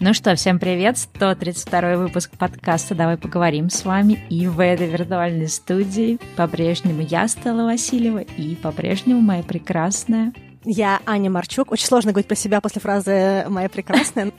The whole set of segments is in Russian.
Ну что, всем привет! 132 выпуск подкаста «Давай поговорим» с вами. И в этой виртуальной студии по-прежнему я, Стелла Васильева, и по-прежнему моя прекрасная я Аня Марчук. Очень сложно говорить про себя после фразы «моя прекрасная».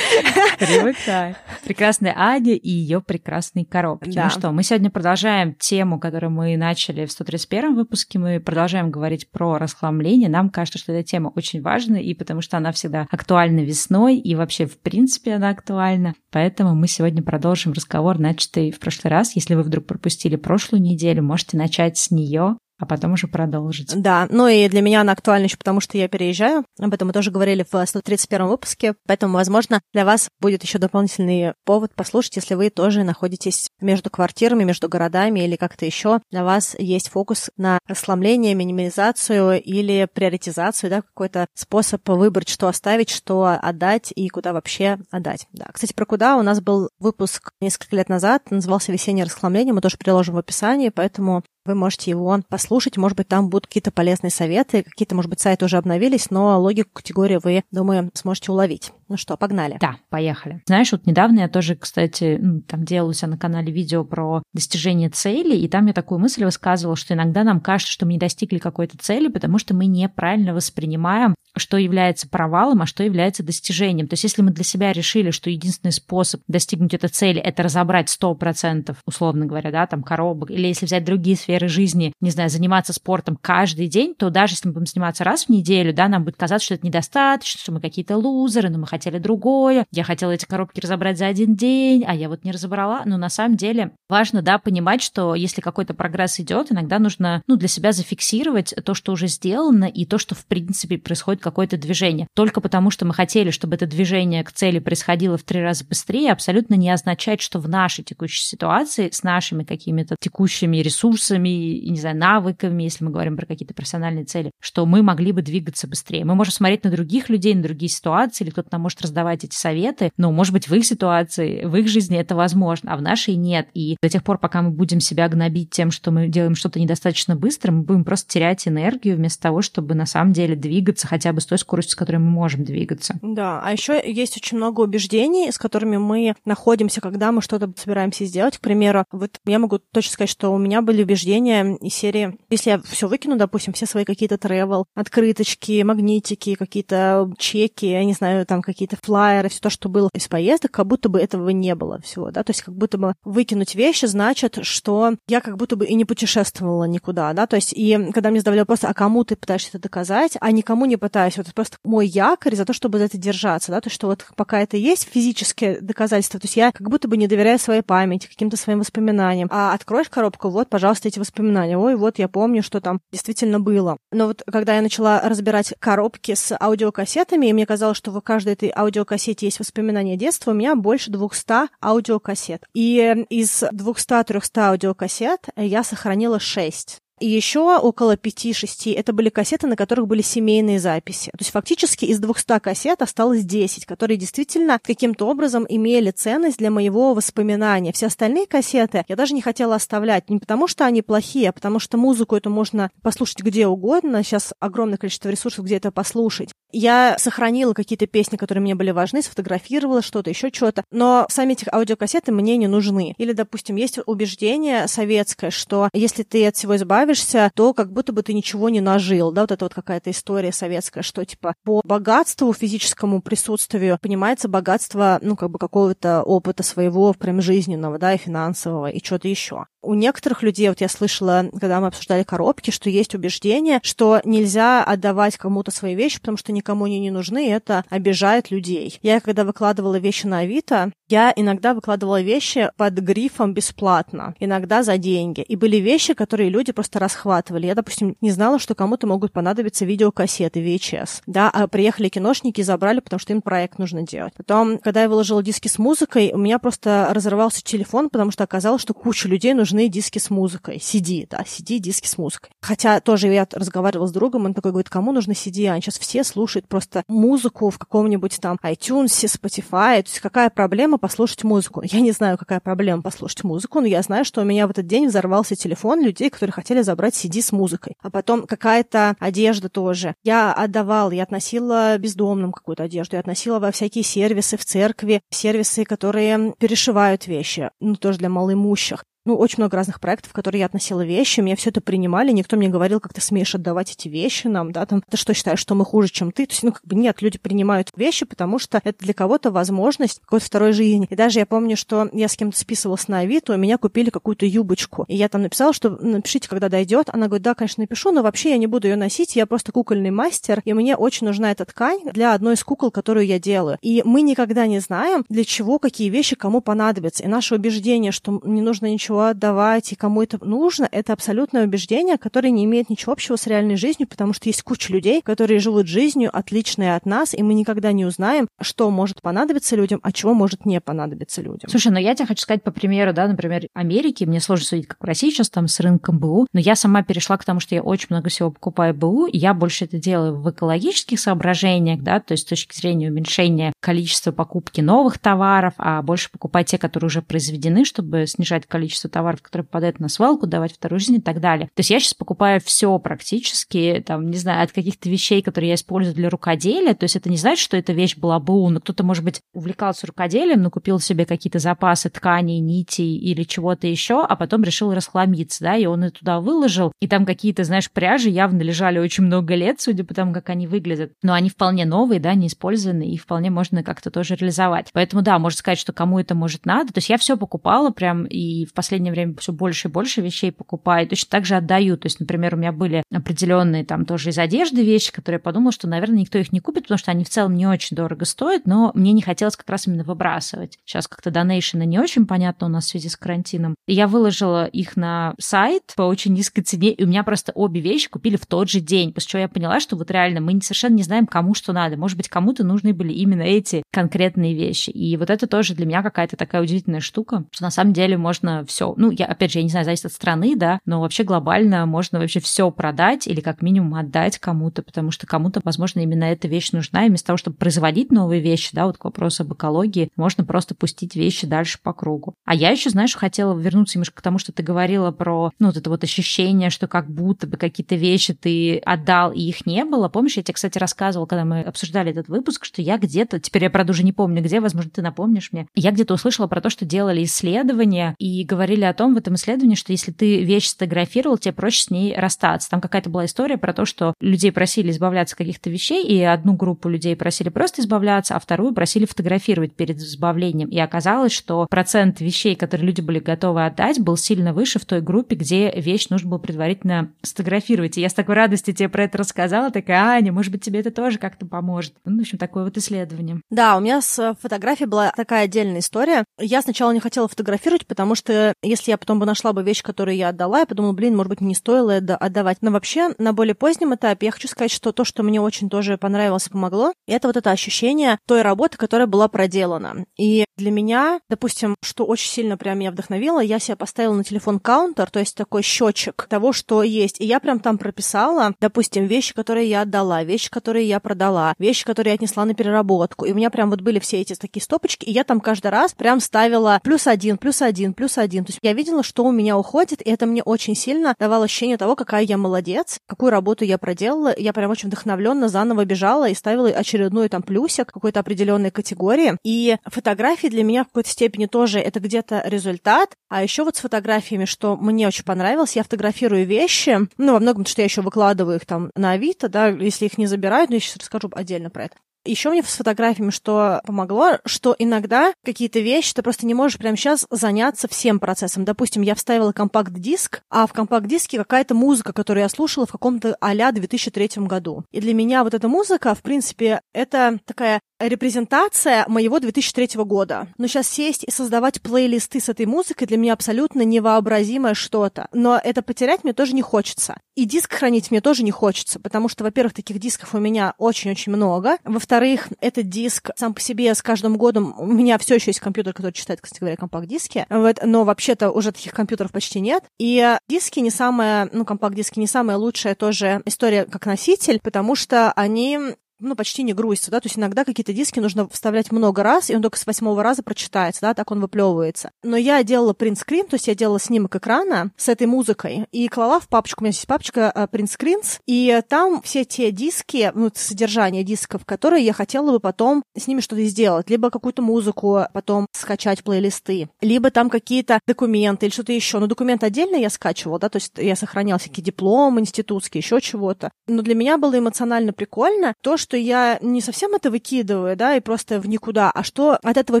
Привыкай. Прекрасная Аня и ее прекрасные коробки. Да. Ну что, мы сегодня продолжаем тему, которую мы начали в 131 выпуске. Мы продолжаем говорить про расхламление. Нам кажется, что эта тема очень важна, и потому что она всегда актуальна весной, и вообще, в принципе, она актуальна. Поэтому мы сегодня продолжим разговор, начатый в прошлый раз. Если вы вдруг пропустили прошлую неделю, можете начать с нее а потом уже продолжить. Да, ну и для меня она актуальна еще потому, что я переезжаю. Об этом мы тоже говорили в 131 выпуске, поэтому, возможно, для вас будет еще дополнительный повод послушать, если вы тоже находитесь между квартирами, между городами или как-то еще. Для вас есть фокус на расслабление, минимализацию или приоритизацию, да, какой-то способ выбрать, что оставить, что отдать и куда вообще отдать. Да. Кстати, про куда у нас был выпуск несколько лет назад, назывался «Весеннее расхламление», мы тоже приложим в описании, поэтому вы можете его послушать, может быть, там будут какие-то полезные советы, какие-то, может быть, сайты уже обновились, но логику категории вы, думаю, сможете уловить. Ну что, погнали. Да, поехали. Знаешь, вот недавно я тоже, кстати, ну, там делала у себя на канале видео про достижение цели, и там я такую мысль высказывала, что иногда нам кажется, что мы не достигли какой-то цели, потому что мы неправильно воспринимаем, что является провалом, а что является достижением. То есть если мы для себя решили, что единственный способ достигнуть этой цели — это разобрать 100%, условно говоря, да, там, коробок, или если взять другие сферы жизни, не знаю, заниматься спортом каждый день, то даже если мы будем заниматься раз в неделю, да, нам будет казаться, что это недостаточно, что мы какие-то лузеры, но мы хотели другое, я хотела эти коробки разобрать за один день, а я вот не разобрала. Но на самом деле важно, да, понимать, что если какой-то прогресс идет, иногда нужно, ну, для себя зафиксировать то, что уже сделано, и то, что, в принципе, происходит какое-то движение. Только потому, что мы хотели, чтобы это движение к цели происходило в три раза быстрее, абсолютно не означает, что в нашей текущей ситуации с нашими какими-то текущими ресурсами, не знаю, навыками, если мы говорим про какие-то профессиональные цели, что мы могли бы двигаться быстрее. Мы можем смотреть на других людей, на другие ситуации, или кто-то нам может раздавать эти советы, но, может быть, в их ситуации, в их жизни это возможно, а в нашей нет. И до тех пор, пока мы будем себя гнобить тем, что мы делаем что-то недостаточно быстро, мы будем просто терять энергию вместо того, чтобы на самом деле двигаться хотя бы с той скоростью, с которой мы можем двигаться. Да, а еще есть очень много убеждений, с которыми мы находимся, когда мы что-то собираемся сделать. К примеру, вот я могу точно сказать, что у меня были убеждения из серии, если я все выкину, допустим, все свои какие-то travel, открыточки, магнитики, какие-то чеки, я не знаю, там какие-то флайеры, все то, что было из поездок, как будто бы этого не было всего, да, то есть как будто бы выкинуть вещи значит, что я как будто бы и не путешествовала никуда, да, то есть и когда мне задавали вопрос, а кому ты пытаешься это доказать, а никому не пытаюсь, вот это просто мой якорь за то, чтобы за это держаться, да, то есть что вот пока это есть физические доказательства, то есть я как будто бы не доверяю своей памяти, каким-то своим воспоминаниям, а откроешь коробку, вот, пожалуйста, эти воспоминания, ой, вот я помню, что там действительно было. Но вот когда я начала разбирать коробки с аудиокассетами, и мне казалось, что в каждой этой аудиокассете есть воспоминания детства, у меня больше 200 аудиокассет. И из 200-300 аудиокассет я сохранила 6. И еще около 5-6 это были кассеты, на которых были семейные записи. То есть фактически из 200 кассет осталось 10, которые действительно каким-то образом имели ценность для моего воспоминания. Все остальные кассеты я даже не хотела оставлять. Не потому, что они плохие, а потому что музыку эту можно послушать где угодно. Сейчас огромное количество ресурсов, где это послушать. Я сохранила какие-то песни, которые мне были важны, сфотографировала что-то, еще что-то. Но сами эти аудиокассеты мне не нужны. Или, допустим, есть убеждение советское, что если ты от всего избавишься, избавишься, то как будто бы ты ничего не нажил, да, вот это вот какая-то история советская, что типа по богатству, физическому присутствию понимается богатство, ну, как бы какого-то опыта своего прям жизненного, да, и финансового, и что-то еще. У некоторых людей, вот я слышала, когда мы обсуждали коробки, что есть убеждение, что нельзя отдавать кому-то свои вещи, потому что никому они не нужны, и это обижает людей. Я, когда выкладывала вещи на Авито, я иногда выкладывала вещи под грифом бесплатно, иногда за деньги. И были вещи, которые люди просто расхватывали. Я, допустим, не знала, что кому-то могут понадобиться видеокассеты VHS. Да, а приехали киношники и забрали, потому что им проект нужно делать. Потом, когда я выложила диски с музыкой, у меня просто разорвался телефон, потому что оказалось, что куча людей нужны нужны диски с музыкой, CD, да, CD, диски с музыкой. Хотя тоже я разговаривала с другом, он такой говорит, кому нужны CD? Они сейчас все слушают просто музыку в каком-нибудь там iTunes, Spotify. То есть какая проблема послушать музыку? Я не знаю, какая проблема послушать музыку, но я знаю, что у меня в этот день взорвался телефон людей, которые хотели забрать CD с музыкой. А потом какая-то одежда тоже. Я отдавала, я относила бездомным какую-то одежду, я относила во всякие сервисы в церкви, сервисы, которые перешивают вещи, ну, тоже для малоимущих ну, очень много разных проектов, в которые я относила вещи, меня все это принимали, никто мне говорил, как ты смеешь отдавать эти вещи нам, да, там, ты что считаешь, что мы хуже, чем ты? То есть, ну, как бы нет, люди принимают вещи, потому что это для кого-то возможность какой-то второй жизни. И даже я помню, что я с кем-то списывалась на Авито, у меня купили какую-то юбочку. И я там написала, что напишите, когда дойдет. Она говорит, да, конечно, напишу, но вообще я не буду ее носить, я просто кукольный мастер, и мне очень нужна эта ткань для одной из кукол, которую я делаю. И мы никогда не знаем, для чего какие вещи кому понадобятся. И наше убеждение, что не нужно ничего отдавать, и кому это нужно, это абсолютное убеждение, которое не имеет ничего общего с реальной жизнью, потому что есть куча людей, которые живут жизнью, отличной от нас, и мы никогда не узнаем, что может понадобиться людям, а чего может не понадобиться людям. Слушай, ну я тебе хочу сказать по примеру, да, например, Америки, мне сложно судить, как в России сейчас там с рынком БУ, но я сама перешла к тому, что я очень много всего покупаю БУ, и я больше это делаю в экологических соображениях, да, то есть с точки зрения уменьшения количества покупки новых товаров, а больше покупать те, которые уже произведены, чтобы снижать количество товаров, которые попадают на свалку, давать вторую жизнь и так далее. То есть я сейчас покупаю все практически, там, не знаю, от каких-то вещей, которые я использую для рукоделия. То есть это не значит, что эта вещь была БУ, но кто-то, может быть, увлекался рукоделием, но купил себе какие-то запасы тканей, нитей или чего-то еще, а потом решил расхламиться, да, и он это туда выложил. И там какие-то, знаешь, пряжи явно лежали очень много лет, судя по тому, как они выглядят. Но они вполне новые, да, не использованные, и вполне можно как-то тоже реализовать. Поэтому, да, можно сказать, что кому это может надо. То есть я все покупала прям, и в последнее время все больше и больше вещей покупаю, точно так же отдаю. То есть, например, у меня были определенные там тоже из одежды вещи, которые я подумала, что, наверное, никто их не купит, потому что они в целом не очень дорого стоят, но мне не хотелось как раз именно выбрасывать. Сейчас как-то донейшены не очень понятно у нас в связи с карантином. Я выложила их на сайт по очень низкой цене, и у меня просто обе вещи купили в тот же день, после чего я поняла, что вот реально мы совершенно не знаем, кому что надо. Может быть, кому-то нужны были именно эти конкретные вещи. И вот это тоже для меня какая-то такая удивительная штука, что на самом деле можно все. Ну, я опять же, я не знаю, зависит от страны, да, но вообще глобально можно вообще все продать или как минимум отдать кому-то, потому что кому-то, возможно, именно эта вещь нужна, и вместо того, чтобы производить новые вещи, да, вот к вопросу об экологии, можно просто пустить вещи дальше по кругу. А я еще, знаешь, хотела вернуться немножко к тому, что ты говорила про, ну, вот это вот ощущение, что как будто бы какие-то вещи ты отдал, и их не было. Помнишь, я тебе, кстати, рассказывала, когда мы обсуждали этот выпуск, что я где-то, теперь я, правда, уже не помню, где, возможно, ты напомнишь мне, я где-то услышала про то, что делали исследования и говорили о том в этом исследовании, что если ты вещь сфотографировал, тебе проще с ней расстаться. Там какая-то была история про то, что людей просили избавляться от каких-то вещей, и одну группу людей просили просто избавляться, а вторую просили фотографировать перед избавлением. И оказалось, что процент вещей, которые люди были готовы отдать, был сильно выше в той группе, где вещь нужно было предварительно сфотографировать. И я с такой радостью тебе про это рассказала, такая, Аня, может быть, тебе это тоже как-то поможет. Ну, в общем, такое вот исследование. Да, у меня с фотографией была такая отдельная история. Я сначала не хотела фотографировать, потому что если я потом бы нашла бы вещь, которую я отдала, я подумала, блин, может быть, не стоило это отдавать. Но вообще, на более позднем этапе я хочу сказать, что то, что мне очень тоже понравилось и помогло, это вот это ощущение той работы, которая была проделана. И для меня, допустим, что очень сильно прям меня вдохновило, я себе поставила на телефон каунтер, то есть такой счетчик того, что есть. И я прям там прописала, допустим, вещи, которые я отдала, вещи, которые я продала, вещи, которые я отнесла на переработку. И у меня прям вот были все эти такие стопочки, и я там каждый раз прям ставила плюс один, плюс один, плюс один. То есть я видела, что у меня уходит, и это мне очень сильно давало ощущение того, какая я молодец, какую работу я проделала. Я прям очень вдохновленно заново бежала и ставила очередной там плюсик какой-то определенной категории. И фотографии для меня в какой-то степени тоже это где-то результат. А еще вот с фотографиями, что мне очень понравилось, я фотографирую вещи, ну, во многом, что я еще выкладываю их там на Авито, да, если их не забирают, но я сейчас расскажу отдельно про это. Еще мне с фотографиями что помогло, что иногда какие-то вещи ты просто не можешь прямо сейчас заняться всем процессом. Допустим, я вставила компакт-диск, а в компакт-диске какая-то музыка, которую я слушала в каком-то а-ля 2003 году. И для меня вот эта музыка, в принципе, это такая репрезентация моего 2003 года. Но сейчас сесть и создавать плейлисты с этой музыкой для меня абсолютно невообразимое что-то. Но это потерять мне тоже не хочется. И диск хранить мне тоже не хочется, потому что, во-первых, таких дисков у меня очень-очень много. Во-вторых, этот диск сам по себе с каждым годом... У меня все еще есть компьютер, который читает, кстати говоря, компакт-диски. Вот, но вообще-то уже таких компьютеров почти нет. И диски не самая, ну, компакт-диски не самая лучшая тоже история как носитель, потому что они ну, почти не грузится, да, то есть иногда какие-то диски нужно вставлять много раз, и он только с восьмого раза прочитается, да, так он выплевывается. Но я делала принтскрин, то есть я делала снимок экрана с этой музыкой и клала в папочку, у меня есть папочка uh, принтскринс, и там все те диски, ну, содержание дисков, которые я хотела бы потом с ними что-то сделать, либо какую-то музыку потом скачать плейлисты, либо там какие-то документы или что-то еще. Но документы отдельно я скачивала, да, то есть я сохраняла всякие дипломы институтские, еще чего-то. Но для меня было эмоционально прикольно то, что я не совсем это выкидываю, да, и просто в никуда, а что от этого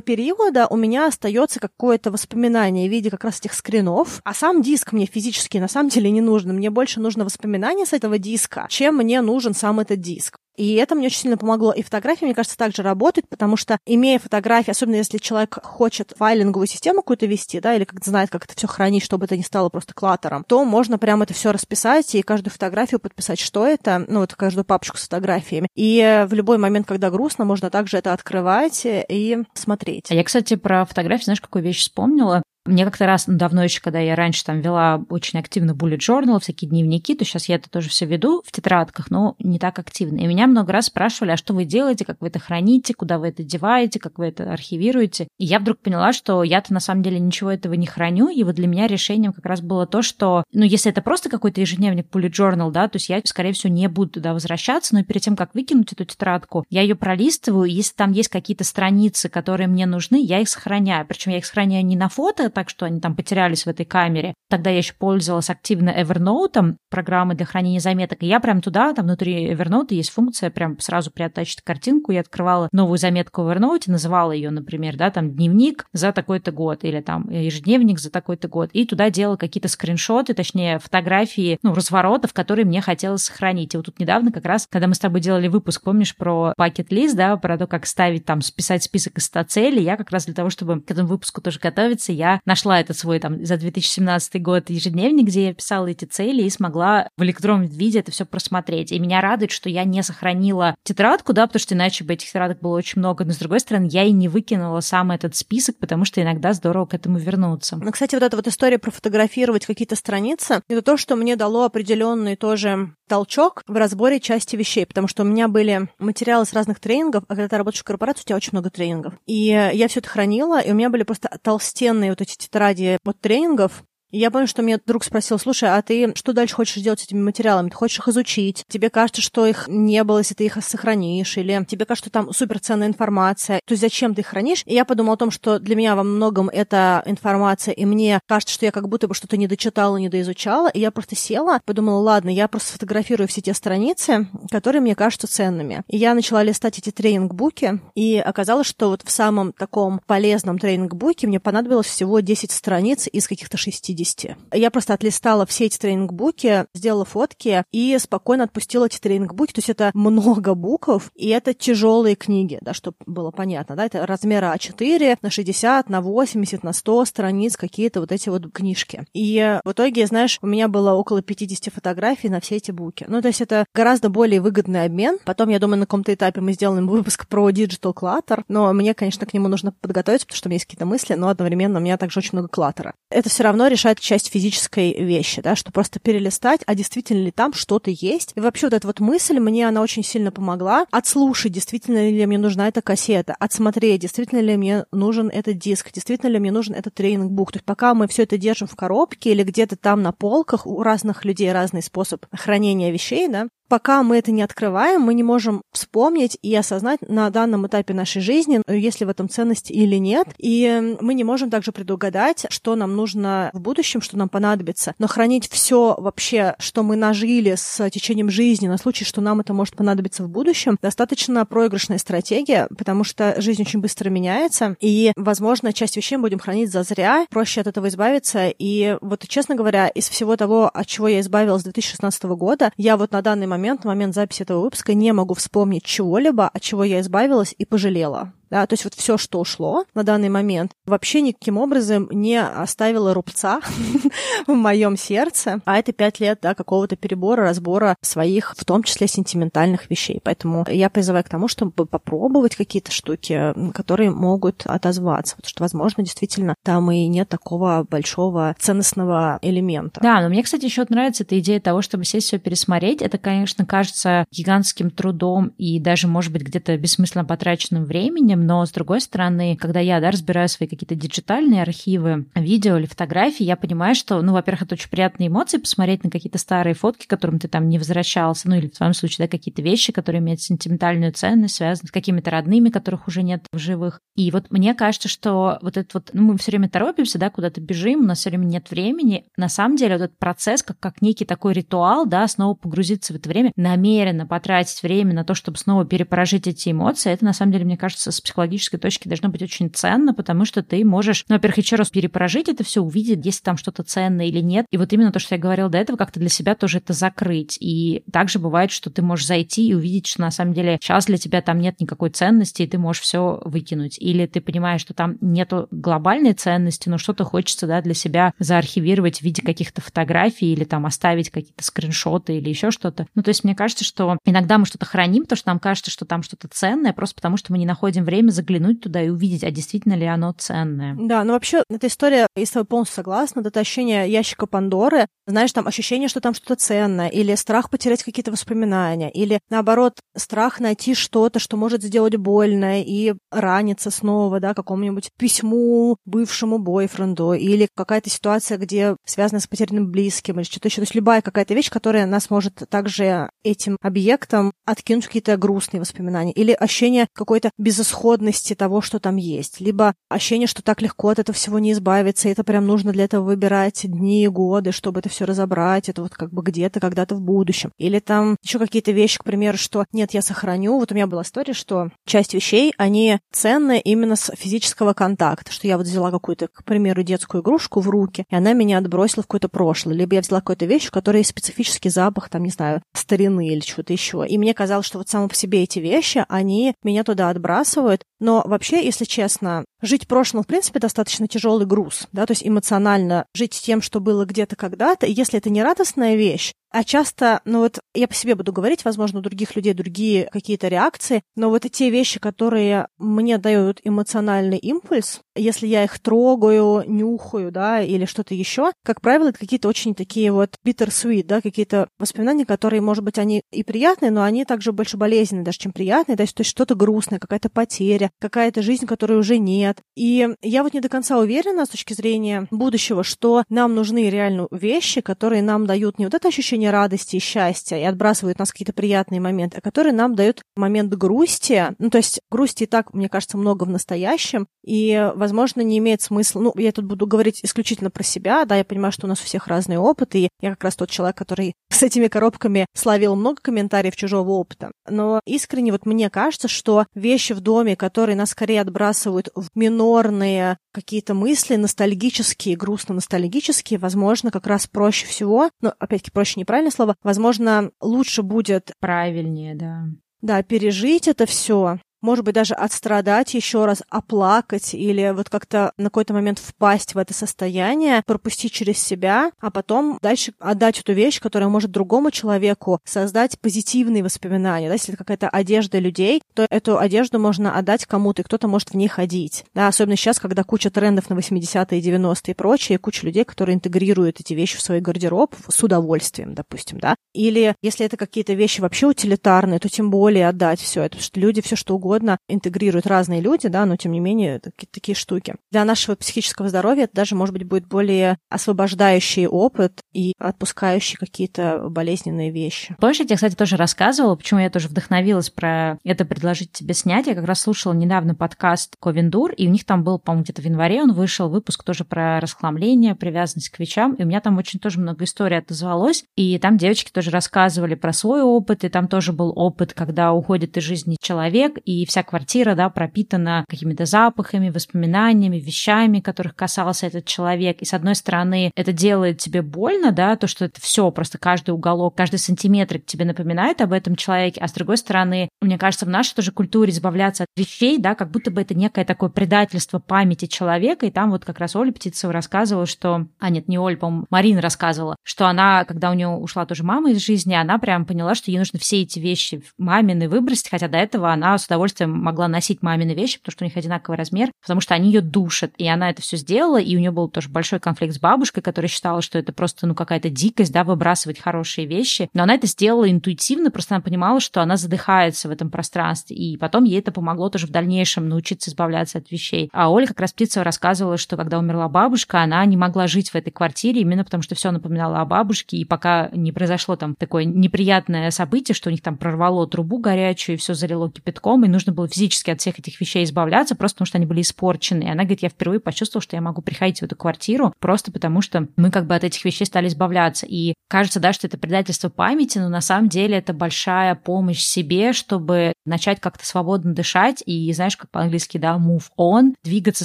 периода у меня остается какое-то воспоминание в виде как раз этих скринов, а сам диск мне физически на самом деле не нужен. Мне больше нужно воспоминание с этого диска, чем мне нужен сам этот диск. И это мне очень сильно помогло. И фотографии, мне кажется, также работают, потому что, имея фотографии, особенно если человек хочет файлинговую систему какую-то вести, да, или как знает, как это все хранить, чтобы это не стало просто клаттером, то можно прямо это все расписать и каждую фотографию подписать, что это, ну вот каждую папочку с фотографиями. И в любой момент, когда грустно, можно также это открывать и смотреть. А я, кстати, про фотографии, знаешь, какую вещь вспомнила? Мне как-то раз, ну, давно еще, когда я раньше там вела очень активно bullet journal, всякие дневники, то сейчас я это тоже все веду в тетрадках, но не так активно. И меня много раз спрашивали, а что вы делаете, как вы это храните, куда вы это деваете, как вы это архивируете. И я вдруг поняла, что я-то на самом деле ничего этого не храню, и вот для меня решением как раз было то, что, ну, если это просто какой-то ежедневник bullet journal, да, то есть я, скорее всего, не буду туда возвращаться, но перед тем, как выкинуть эту тетрадку, я ее пролистываю, и если там есть какие-то страницы, которые мне нужны, я их сохраняю. Причем я их сохраняю не на фото, так что они там потерялись в этой камере. Тогда я еще пользовалась активно Evernote, программой для хранения заметок, и я прям туда, там внутри Evernote есть функция прям сразу приоттачить картинку, я открывала новую заметку в Evernote, называла ее, например, да, там дневник за такой-то год или там ежедневник за такой-то год, и туда делала какие-то скриншоты, точнее фотографии, ну, разворотов, которые мне хотелось сохранить. И вот тут недавно как раз, когда мы с тобой делали выпуск, помнишь, про пакет-лист, да, про то, как ставить там, списать список из 100 целей, я как раз для того, чтобы к этому выпуску тоже готовиться, я нашла этот свой там за 2017 год ежедневник, где я писала эти цели и смогла в электронном виде это все просмотреть. И меня радует, что я не сохранила тетрадку, да, потому что иначе бы этих тетрадок было очень много. Но, с другой стороны, я и не выкинула сам этот список, потому что иногда здорово к этому вернуться. Ну, кстати, вот эта вот история про фотографировать какие-то страницы, это то, что мне дало определенный тоже толчок в разборе части вещей, потому что у меня были материалы с разных тренингов, а когда ты работаешь в корпорации, у тебя очень много тренингов. И я все это хранила, и у меня были просто толстенные вот эти тетради от тренингов, я помню, что мне друг спросил, слушай, а ты что дальше хочешь делать с этими материалами? Ты хочешь их изучить? Тебе кажется, что их не было, если ты их сохранишь? Или тебе кажется, что там суперценная информация? То есть зачем ты их хранишь? И я подумала о том, что для меня во многом это информация, и мне кажется, что я как будто бы что-то не дочитала, не доизучала. И я просто села, подумала, ладно, я просто сфотографирую все те страницы, которые мне кажутся ценными. И я начала листать эти тренинг-буки, и оказалось, что вот в самом таком полезном тренинг-буке мне понадобилось всего 10 страниц из каких-то 60 50. Я просто отлистала все эти тренинг-буки, сделала фотки и спокойно отпустила эти тренинг-буки. То есть это много букв, и это тяжелые книги, да, чтобы было понятно, да, это размера А4 на 60, на 80, на 100 страниц, какие-то вот эти вот книжки. И в итоге, знаешь, у меня было около 50 фотографий на все эти буки. Ну, то есть это гораздо более выгодный обмен. Потом, я думаю, на каком-то этапе мы сделаем выпуск про Digital Clutter, но мне, конечно, к нему нужно подготовиться, потому что у меня есть какие-то мысли, но одновременно у меня также очень много клаттера. Это все равно решает решает часть физической вещи, да, что просто перелистать, а действительно ли там что-то есть. И вообще вот эта вот мысль, мне она очень сильно помогла. Отслушать, действительно ли мне нужна эта кассета, отсмотреть, действительно ли мне нужен этот диск, действительно ли мне нужен этот тренинг-бук. То есть пока мы все это держим в коробке или где-то там на полках, у разных людей разный способ хранения вещей, да, пока мы это не открываем, мы не можем вспомнить и осознать на данном этапе нашей жизни, есть ли в этом ценность или нет. И мы не можем также предугадать, что нам нужно в будущем, что нам понадобится. Но хранить все вообще, что мы нажили с течением жизни на случай, что нам это может понадобиться в будущем, достаточно проигрышная стратегия, потому что жизнь очень быстро меняется, и, возможно, часть вещей мы будем хранить за зря, проще от этого избавиться. И вот, честно говоря, из всего того, от чего я избавилась с 2016 года, я вот на данный момент момент, на момент записи этого выпуска, не могу вспомнить чего-либо, от чего я избавилась и пожалела да, то есть вот все, что ушло на данный момент, вообще никаким образом не оставило рубца в моем сердце, а это пять лет, да, какого-то перебора, разбора своих, в том числе сентиментальных вещей. Поэтому я призываю к тому, чтобы попробовать какие-то штуки, которые могут отозваться, потому что, возможно, действительно там и нет такого большого ценностного элемента. Да, но мне, кстати, еще нравится эта идея того, чтобы сесть все пересмотреть. Это, конечно, кажется гигантским трудом и даже, может быть, где-то бессмысленно потраченным временем, временем, но с другой стороны, когда я, да, разбираю свои какие-то диджитальные архивы, видео или фотографии, я понимаю, что, ну, во-первых, это очень приятные эмоции, посмотреть на какие-то старые фотки, к которым ты там не возвращался, ну, или в твоем случае, да, какие-то вещи, которые имеют сентиментальную ценность, связаны с какими-то родными, которых уже нет в живых. И вот мне кажется, что вот это вот, ну, мы все время торопимся, да, куда-то бежим, у нас все время нет времени. На самом деле вот этот процесс, как, как некий такой ритуал, да, снова погрузиться в это время, намеренно потратить время на то, чтобы снова перепрожить эти эмоции, это на самом деле, мне кажется, с психологической точки должно быть очень ценно, потому что ты можешь, ну, во-первых, еще раз перепрожить это все, увидеть, есть там что-то ценное или нет. И вот именно то, что я говорила до этого, как-то для себя тоже это закрыть. И также бывает, что ты можешь зайти и увидеть, что на самом деле сейчас для тебя там нет никакой ценности, и ты можешь все выкинуть. Или ты понимаешь, что там нету глобальной ценности, но что-то хочется, да, для себя заархивировать в виде каких-то фотографий или там оставить какие-то скриншоты или еще что-то. Ну, то есть мне кажется, что иногда мы что-то храним, потому что нам кажется, что там что-то ценное, просто потому что мы не находим время время заглянуть туда и увидеть, а действительно ли оно ценное. Да, ну вообще, эта история, я с тобой полностью согласна, это ощущение ящика Пандоры, знаешь, там ощущение, что там что-то ценное, или страх потерять какие-то воспоминания, или наоборот, страх найти что-то, что может сделать больно и раниться снова, да, какому-нибудь письму бывшему бойфренду, или какая-то ситуация, где связана с потерянным близким, или что-то еще. То есть любая какая-то вещь, которая нас может также этим объектом откинуть какие-то грустные воспоминания, или ощущение какой-то безысходности трудности того, что там есть, либо ощущение, что так легко от этого всего не избавиться, и это прям нужно для этого выбирать дни и годы, чтобы это все разобрать, это вот как бы где-то, когда-то в будущем. Или там еще какие-то вещи, к примеру, что нет, я сохраню. Вот у меня была история, что часть вещей, они ценны именно с физического контакта, что я вот взяла какую-то, к примеру, детскую игрушку в руки, и она меня отбросила в какое-то прошлое. Либо я взяла какую-то вещь, у которой специфический запах, там, не знаю, старины или чего-то еще. И мне казалось, что вот само по себе эти вещи, они меня туда отбрасывают, но вообще, если честно, жить прошлым, в принципе, достаточно тяжелый груз, да, то есть эмоционально жить тем, что было где-то когда-то, если это не радостная вещь, а часто, ну вот я по себе буду говорить, возможно, у других людей другие какие-то реакции, но вот эти вещи, которые мне дают эмоциональный импульс, если я их трогаю, нюхаю, да, или что-то еще, как правило, это какие-то очень такие вот bittersweet, да, какие-то воспоминания, которые, может быть, они и приятные, но они также больше болезненные даже, чем приятные, есть, то есть что-то грустное, какая-то потеря, какая-то жизнь, которой уже нет. И я вот не до конца уверена с точки зрения будущего, что нам нужны реально вещи, которые нам дают не вот это ощущение ощущение радости и счастья и отбрасывают нас какие-то приятные моменты, а которые нам дают момент грусти. Ну, то есть грусти и так, мне кажется, много в настоящем, и, возможно, не имеет смысла... Ну, я тут буду говорить исключительно про себя, да, я понимаю, что у нас у всех разные опыты, и я как раз тот человек, который с этими коробками словил много комментариев чужого опыта. Но искренне вот мне кажется, что вещи в доме, которые нас скорее отбрасывают в минорные какие-то мысли, ностальгические, грустно-ностальгические, возможно, как раз проще всего, но, опять-таки, проще неправильное слово, возможно, лучше будет... Правильнее, да. Да, пережить это все, может быть, даже отстрадать еще раз, оплакать или вот как-то на какой-то момент впасть в это состояние, пропустить через себя, а потом дальше отдать эту вещь, которая может другому человеку создать позитивные воспоминания. Да? Если это какая-то одежда людей, то эту одежду можно отдать кому-то, и кто-то может в ней ходить. Да? Особенно сейчас, когда куча трендов на 80-е, 90-е и прочее, куча людей, которые интегрируют эти вещи в свой гардероб с удовольствием, допустим, да. Или если это какие-то вещи вообще утилитарные, то тем более отдать все это, потому что люди все что угодно угодно интегрируют разные люди, да, но тем не менее такие, такие штуки. Для нашего психического здоровья это даже, может быть, будет более освобождающий опыт и отпускающий какие-то болезненные вещи. Помнишь, я тебе, кстати, тоже рассказывала, почему я тоже вдохновилась про это предложить тебе снять. Я как раз слушала недавно подкаст Ковендур, и у них там был, по-моему, где-то в январе он вышел выпуск тоже про расхламление, привязанность к вещам, и у меня там очень тоже много историй отозвалось, и там девочки тоже рассказывали про свой опыт, и там тоже был опыт, когда уходит из жизни человек, и вся квартира, да, пропитана какими-то запахами, воспоминаниями, вещами, которых касался этот человек. И с одной стороны, это делает тебе больно, да, то, что это все, просто каждый уголок, каждый сантиметрик тебе напоминает об этом человеке, а с другой стороны, мне кажется, в нашей тоже культуре избавляться от вещей, да, как будто бы это некое такое предательство памяти человека, и там вот как раз Оля Птицева рассказывала, что... А, нет, не Оля, по-моему, Марина рассказывала, что она, когда у нее ушла тоже мама из жизни, она прям поняла, что ей нужно все эти вещи мамины выбросить, хотя до этого она с удовольствием могла носить мамины вещи, потому что у них одинаковый размер, потому что они ее душат. И она это все сделала, и у нее был тоже большой конфликт с бабушкой, которая считала, что это просто, ну, какая-то дикость, да, выбрасывать хорошие вещи. Но она это сделала интуитивно, просто она понимала, что она задыхается в этом пространстве. И потом ей это помогло тоже в дальнейшем научиться избавляться от вещей. А Оля как раз Птицева рассказывала, что когда умерла бабушка, она не могла жить в этой квартире именно потому, что все напоминало о бабушке, и пока не произошло там такое неприятное событие, что у них там прорвало трубу горячую, и все залило кипятком, и нужно было физически от всех этих вещей избавляться, просто потому что они были испорчены. И она говорит, я впервые почувствовала, что я могу приходить в эту квартиру просто потому, что мы как бы от этих вещей стали избавляться. И кажется, да, что это предательство памяти, но на самом деле это большая помощь себе, чтобы начать как-то свободно дышать и, знаешь, как по-английски, да, move on, двигаться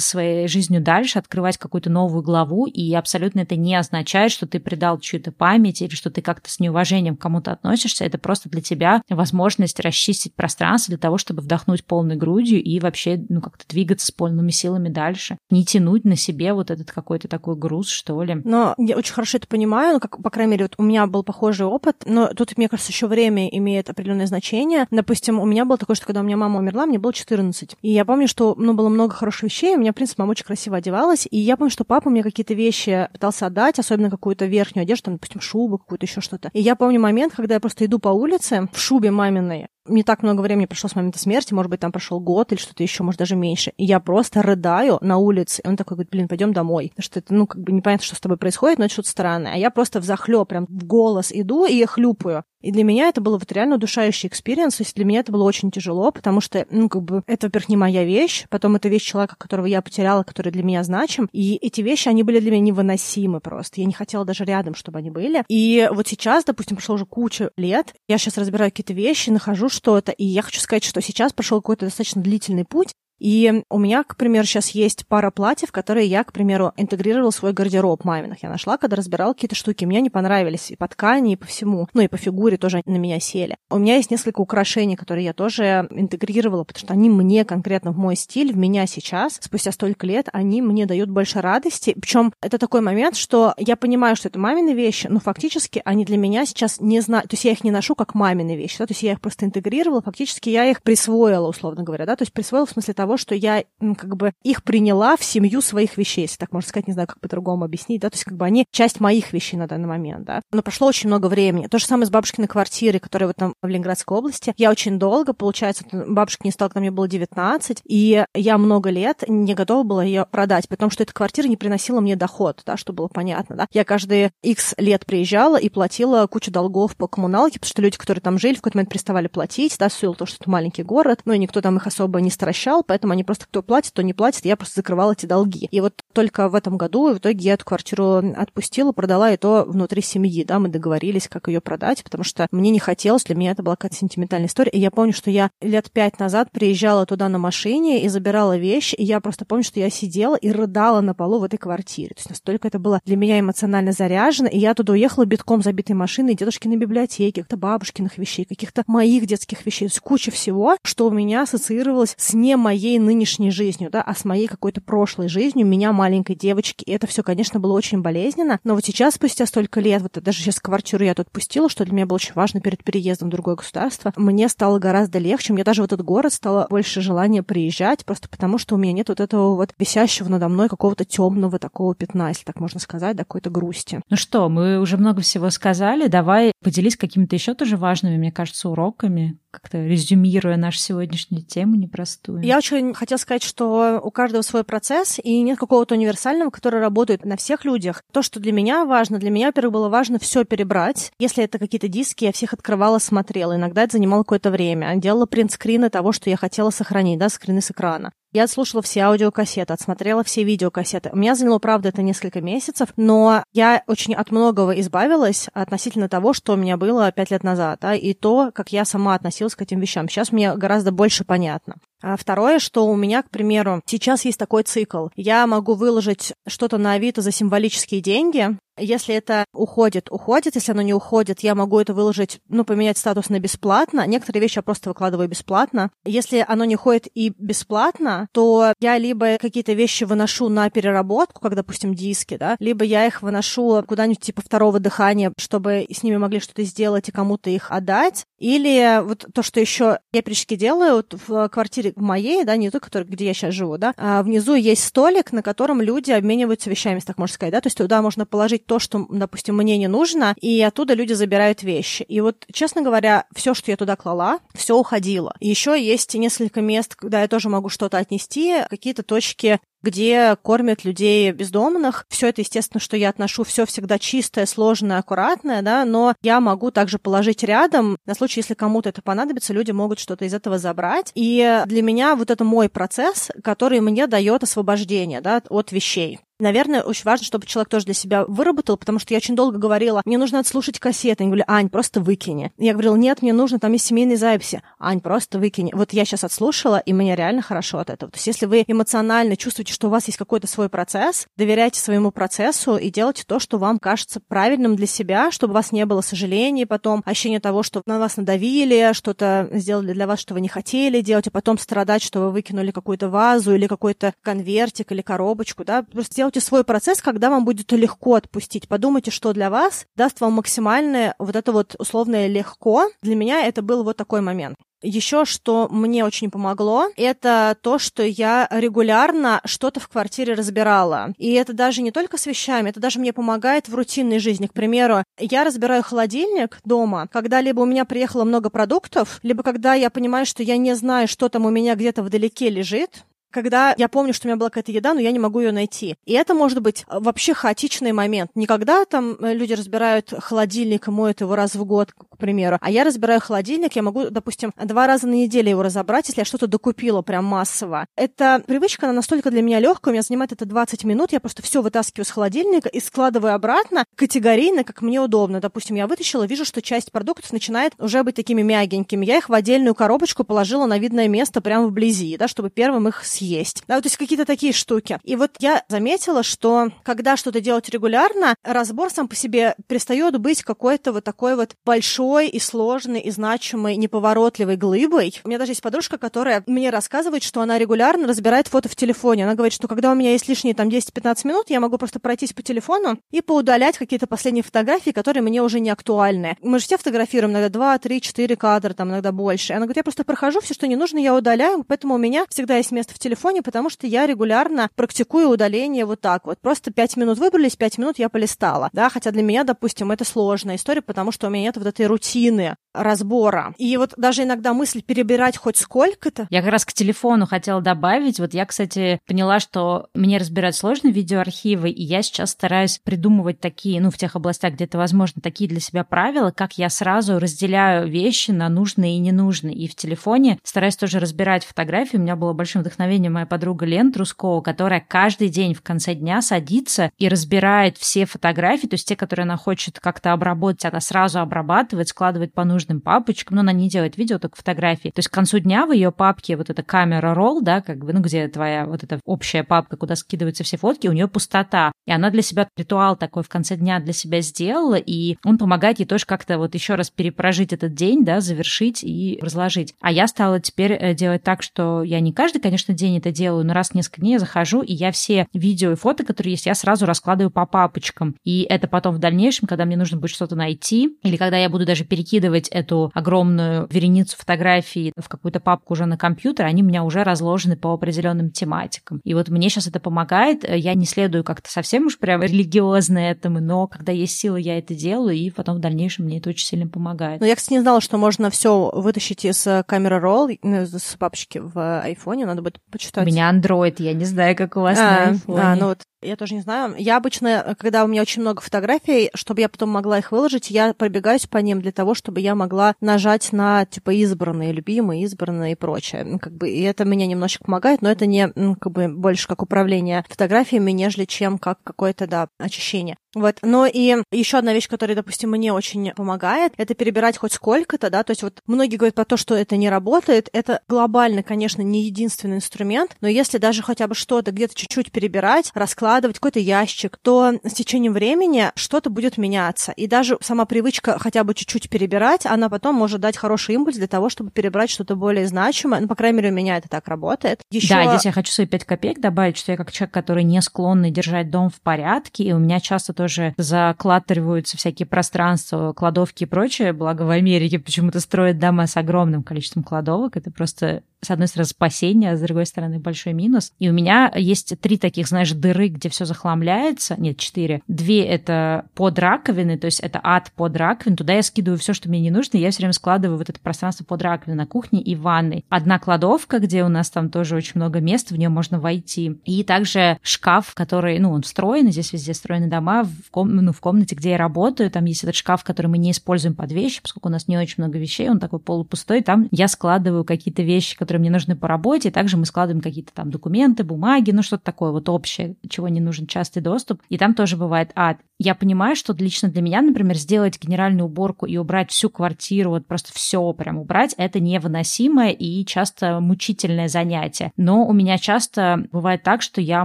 своей жизнью дальше, открывать какую-то новую главу, и абсолютно это не означает, что ты предал чью-то память или что ты как-то с неуважением к кому-то относишься, это просто для тебя возможность расчистить пространство для того, чтобы вдохнуть полной грудью и вообще, ну, как-то двигаться с полными силами дальше, не тянуть на себе вот этот какой-то такой груз, что ли. Но я очень хорошо это понимаю, ну, как, по крайней мере, вот у меня был похожий опыт, но тут, мне кажется, еще время имеет определенное значение. Допустим, у меня было такое, что когда у меня мама умерла, мне было 14. И я помню, что, ну, было много хороших вещей, у меня, в принципе, мама очень красиво одевалась, и я помню, что папа мне какие-то вещи пытался отдать, особенно какую-то верхнюю одежду, там, допустим, шубу какую-то, еще что-то. И я помню момент, когда я просто иду по улице в шубе маминой, не так много времени прошло с момента смерти, может быть, там прошел год или что-то еще, может, даже меньше. И я просто рыдаю на улице. И он такой говорит, блин, пойдем домой. Потому что это, ну, как бы непонятно, что с тобой происходит, но это что-то странное. А я просто в захлеб прям в голос иду и хлюпаю. И для меня это было вот реально удушающий experience, то есть для меня это было очень тяжело, потому что, ну, как бы, это, во-первых, не моя вещь, потом это вещь человека, которого я потеряла, который для меня значим, и эти вещи, они были для меня невыносимы просто, я не хотела даже рядом, чтобы они были. И вот сейчас, допустим, прошло уже куча лет, я сейчас разбираю какие-то вещи, нахожу что-то, и я хочу сказать, что сейчас прошел какой-то достаточно длительный путь, и у меня, к примеру, сейчас есть пара платьев, которые я, к примеру, интегрировала в свой гардероб маминых. Я нашла, когда разбирала какие-то штуки. Мне не понравились и по ткани, и по всему. Ну и по фигуре тоже на меня сели. У меня есть несколько украшений, которые я тоже интегрировала, потому что они мне конкретно в мой стиль, в меня сейчас, спустя столько лет, они мне дают больше радости. Причем это такой момент, что я понимаю, что это мамины вещи, но фактически они для меня сейчас не знаю, то есть я их не ношу как мамины вещи, да? то есть я их просто интегрировала, фактически я их присвоила, условно говоря, да, то есть присвоила в смысле того, того, что я как бы их приняла в семью своих вещей, если так можно сказать, не знаю, как по-другому объяснить, да, то есть как бы они часть моих вещей на данный момент, да. Но прошло очень много времени. То же самое с бабушкиной квартирой, которая вот там в Ленинградской области. Я очень долго, получается, бабушка не стала, когда мне было 19, и я много лет не готова была ее продать, потому что эта квартира не приносила мне доход, да, что было понятно, да. Я каждые X лет приезжала и платила кучу долгов по коммуналке, потому что люди, которые там жили, в какой-то момент переставали платить, да, все то, что это маленький город, ну и никто там их особо не стращал, поэтому поэтому они просто кто платит, кто не платит, я просто закрывала эти долги. И вот только в этом году в итоге я эту квартиру отпустила, продала и то внутри семьи, да, мы договорились, как ее продать, потому что мне не хотелось, для меня это была какая-то сентиментальная история. И я помню, что я лет пять назад приезжала туда на машине и забирала вещи, и я просто помню, что я сидела и рыдала на полу в этой квартире. То есть настолько это было для меня эмоционально заряжено, и я туда уехала битком забитой машиной, дедушкиной библиотеки, каких-то бабушкиных вещей, каких-то моих детских вещей, то есть куча всего, что у меня ассоциировалось с не моей моей нынешней жизнью, да, а с моей какой-то прошлой жизнью, меня маленькой девочки. И это все, конечно, было очень болезненно. Но вот сейчас, спустя столько лет, вот даже сейчас квартиру я тут пустила, что для меня было очень важно перед переездом в другое государство, мне стало гораздо легче. Мне даже в этот город стало больше желания приезжать, просто потому что у меня нет вот этого вот висящего надо мной какого-то темного такого пятна, если так можно сказать, да, какой-то грусти. Ну что, мы уже много всего сказали. Давай поделись какими-то еще тоже важными, мне кажется, уроками, как-то резюмируя нашу сегодняшнюю тему непростую. Я очень хотела сказать, что у каждого свой процесс, и нет какого-то универсального, который работает на всех людях. То, что для меня важно, для меня, во-первых, было важно все перебрать. Если это какие-то диски, я всех открывала, смотрела. Иногда это занимало какое-то время. Делала принтскрины того, что я хотела сохранить, да, скрины с экрана. Я слушала все аудиокассеты, отсмотрела все видеокассеты. У меня заняло, правда, это несколько месяцев, но я очень от многого избавилась относительно того, что у меня было пять лет назад, да, и то, как я сама относилась к этим вещам. Сейчас мне гораздо больше понятно. А второе, что у меня, к примеру, сейчас есть такой цикл. Я могу выложить что-то на Авито за символические деньги, если это уходит, уходит. Если оно не уходит, я могу это выложить, ну, поменять статус на бесплатно. Некоторые вещи я просто выкладываю бесплатно. Если оно не ходит и бесплатно, то я либо какие-то вещи выношу на переработку, как, допустим, диски, да, либо я их выношу куда-нибудь типа второго дыхания, чтобы с ними могли что-то сделать и кому-то их отдать. Или вот то, что еще я периодически делаю вот в квартире моей, да, не той, которой, где я сейчас живу, да, а внизу есть столик, на котором люди обмениваются вещами, так можно сказать, да, то есть туда можно положить то, что, допустим, мне не нужно, и оттуда люди забирают вещи. И вот, честно говоря, все, что я туда клала, все уходило. Еще есть несколько мест, когда я тоже могу что-то отнести, какие-то точки где кормят людей бездомных. Все это, естественно, что я отношу, все всегда чистое, сложное, аккуратное, да, но я могу также положить рядом, на случай, если кому-то это понадобится, люди могут что-то из этого забрать. И для меня вот это мой процесс, который мне дает освобождение, да, от вещей. Наверное, очень важно, чтобы человек тоже для себя выработал, потому что я очень долго говорила, мне нужно отслушать кассеты. Они говорили, Ань, просто выкини. Я говорила, нет, мне нужно, там есть семейные записи. Ань, просто выкини. Вот я сейчас отслушала, и мне реально хорошо от этого. То есть если вы эмоционально чувствуете, что у вас есть какой-то свой процесс, доверяйте своему процессу и делайте то, что вам кажется правильным для себя, чтобы у вас не было сожалений потом, ощущения того, что на вас надавили, что-то сделали для вас, что вы не хотели делать, а потом страдать, что вы выкинули какую-то вазу или какой-то конвертик или коробочку, да, просто делайте свой процесс, когда вам будет легко отпустить. Подумайте, что для вас даст вам максимальное вот это вот условное легко. Для меня это был вот такой момент. Еще что мне очень помогло, это то, что я регулярно что-то в квартире разбирала. И это даже не только с вещами, это даже мне помогает в рутинной жизни. К примеру, я разбираю холодильник дома, когда либо у меня приехало много продуктов, либо когда я понимаю, что я не знаю, что там у меня где-то вдалеке лежит, когда я помню, что у меня была какая-то еда, но я не могу ее найти. И это может быть э, вообще хаотичный момент. Не когда там э, люди разбирают холодильник и моют его раз в год, к примеру, а я разбираю холодильник, я могу, допустим, два раза на неделю его разобрать, если я что-то докупила прям массово. Эта привычка, она настолько для меня легкая, у меня занимает это 20 минут, я просто все вытаскиваю с холодильника и складываю обратно категорийно, как мне удобно. Допустим, я вытащила, вижу, что часть продуктов начинает уже быть такими мягенькими. Я их в отдельную коробочку положила на видное место прямо вблизи, да, чтобы первым их съесть съесть. Да, то есть какие-то такие штуки. И вот я заметила, что когда что-то делать регулярно, разбор сам по себе перестает быть какой-то вот такой вот большой и сложной и значимой неповоротливой глыбой. У меня даже есть подружка, которая мне рассказывает, что она регулярно разбирает фото в телефоне. Она говорит, что когда у меня есть лишние там 10-15 минут, я могу просто пройтись по телефону и поудалять какие-то последние фотографии, которые мне уже не актуальны. Мы же все фотографируем иногда 2, 3, 4 кадра, там иногда больше. Она говорит, я просто прохожу, все, что не нужно, я удаляю, поэтому у меня всегда есть место в телефоне, телефоне, потому что я регулярно практикую удаление вот так вот. Просто пять минут выбрались, пять минут я полистала. Да, хотя для меня, допустим, это сложная история, потому что у меня нет вот этой рутины разбора. И вот даже иногда мысль перебирать хоть сколько-то. Я как раз к телефону хотела добавить. Вот я, кстати, поняла, что мне разбирать сложно видеоархивы, и я сейчас стараюсь придумывать такие, ну, в тех областях, где это возможно, такие для себя правила, как я сразу разделяю вещи на нужные и ненужные. И в телефоне стараюсь тоже разбирать фотографии. У меня было большим вдохновением моя подруга Лен Трускова, которая каждый день в конце дня садится и разбирает все фотографии, то есть те, которые она хочет как-то обработать, она сразу обрабатывает, складывает по нужным нужным папочкам, но она не делает видео, только фотографии. То есть к концу дня в ее папке вот эта камера ролл, да, как бы, ну, где твоя вот эта общая папка, куда скидываются все фотки, у нее пустота. И она для себя ритуал такой в конце дня для себя сделала, и он помогает ей тоже как-то вот еще раз перепрожить этот день, да, завершить и разложить. А я стала теперь э, делать так, что я не каждый, конечно, день это делаю, но раз в несколько дней я захожу, и я все видео и фото, которые есть, я сразу раскладываю по папочкам. И это потом в дальнейшем, когда мне нужно будет что-то найти, или когда я буду даже перекидывать эту огромную вереницу фотографий в какую-то папку уже на компьютер, они у меня уже разложены по определенным тематикам. И вот мне сейчас это помогает. Я не следую как-то совсем уж прям религиозно этому, но когда есть силы, я это делаю, и потом в дальнейшем мне это очень сильно помогает. Но я, кстати, не знала, что можно все вытащить из камеры Roll, ну, с папочки в айфоне, надо будет почитать. У меня Android, я не знаю, как у вас а, на айфоне. А, ну вот Я тоже не знаю. Я обычно, когда у меня очень много фотографий, чтобы я потом могла их выложить, я пробегаюсь по ним для того, чтобы я могла нажать на, типа, избранные, любимые, избранные и прочее. Как бы, и это меня немножечко помогает, но это не, как бы, больше как управление фотографиями, нежели чем как какое-то, да, очищение. Вот. Но и еще одна вещь, которая, допустим, мне очень помогает, это перебирать хоть сколько-то, да, то есть вот многие говорят про то, что это не работает, это глобально, конечно, не единственный инструмент, но если даже хотя бы что-то где-то чуть-чуть перебирать, раскладывать какой-то ящик, то с течением времени что-то будет меняться. И даже сама привычка хотя бы чуть-чуть перебирать, она потом может дать хороший импульс для того, чтобы перебрать что-то более значимое. Ну, по крайней мере, у меня это так работает. Еще... Да, здесь я хочу свои 5 копеек добавить, что я как человек, который не склонный держать дом в порядке, и у меня часто тоже заклатываются всякие пространства, кладовки и прочее. Благо в Америке почему-то строят дома с огромным количеством кладовок. Это просто с одной стороны, спасение, а с другой стороны, большой минус. И у меня есть три таких, знаешь, дыры, где все захламляется. Нет, четыре. Две — это под раковины, то есть это ад под раковин. Туда я скидываю все, что мне не нужно, и я все время складываю вот это пространство под раковиной на кухне и ванной. Одна кладовка, где у нас там тоже очень много места, в нее можно войти. И также шкаф, который, ну, он встроен, здесь везде встроены дома, в, ком, ну, в комнате, где я работаю, там есть этот шкаф, который мы не используем под вещи, поскольку у нас не очень много вещей, он такой полупустой, там я складываю какие-то вещи, которые мне нужны по работе. Также мы складываем какие-то там документы, бумаги, ну что-то такое вот общее, чего не нужен частый доступ. И там тоже бывает ад. Я понимаю, что лично для меня, например, сделать генеральную уборку и убрать всю квартиру, вот просто все прям убрать, это невыносимое и часто мучительное занятие. Но у меня часто бывает так, что я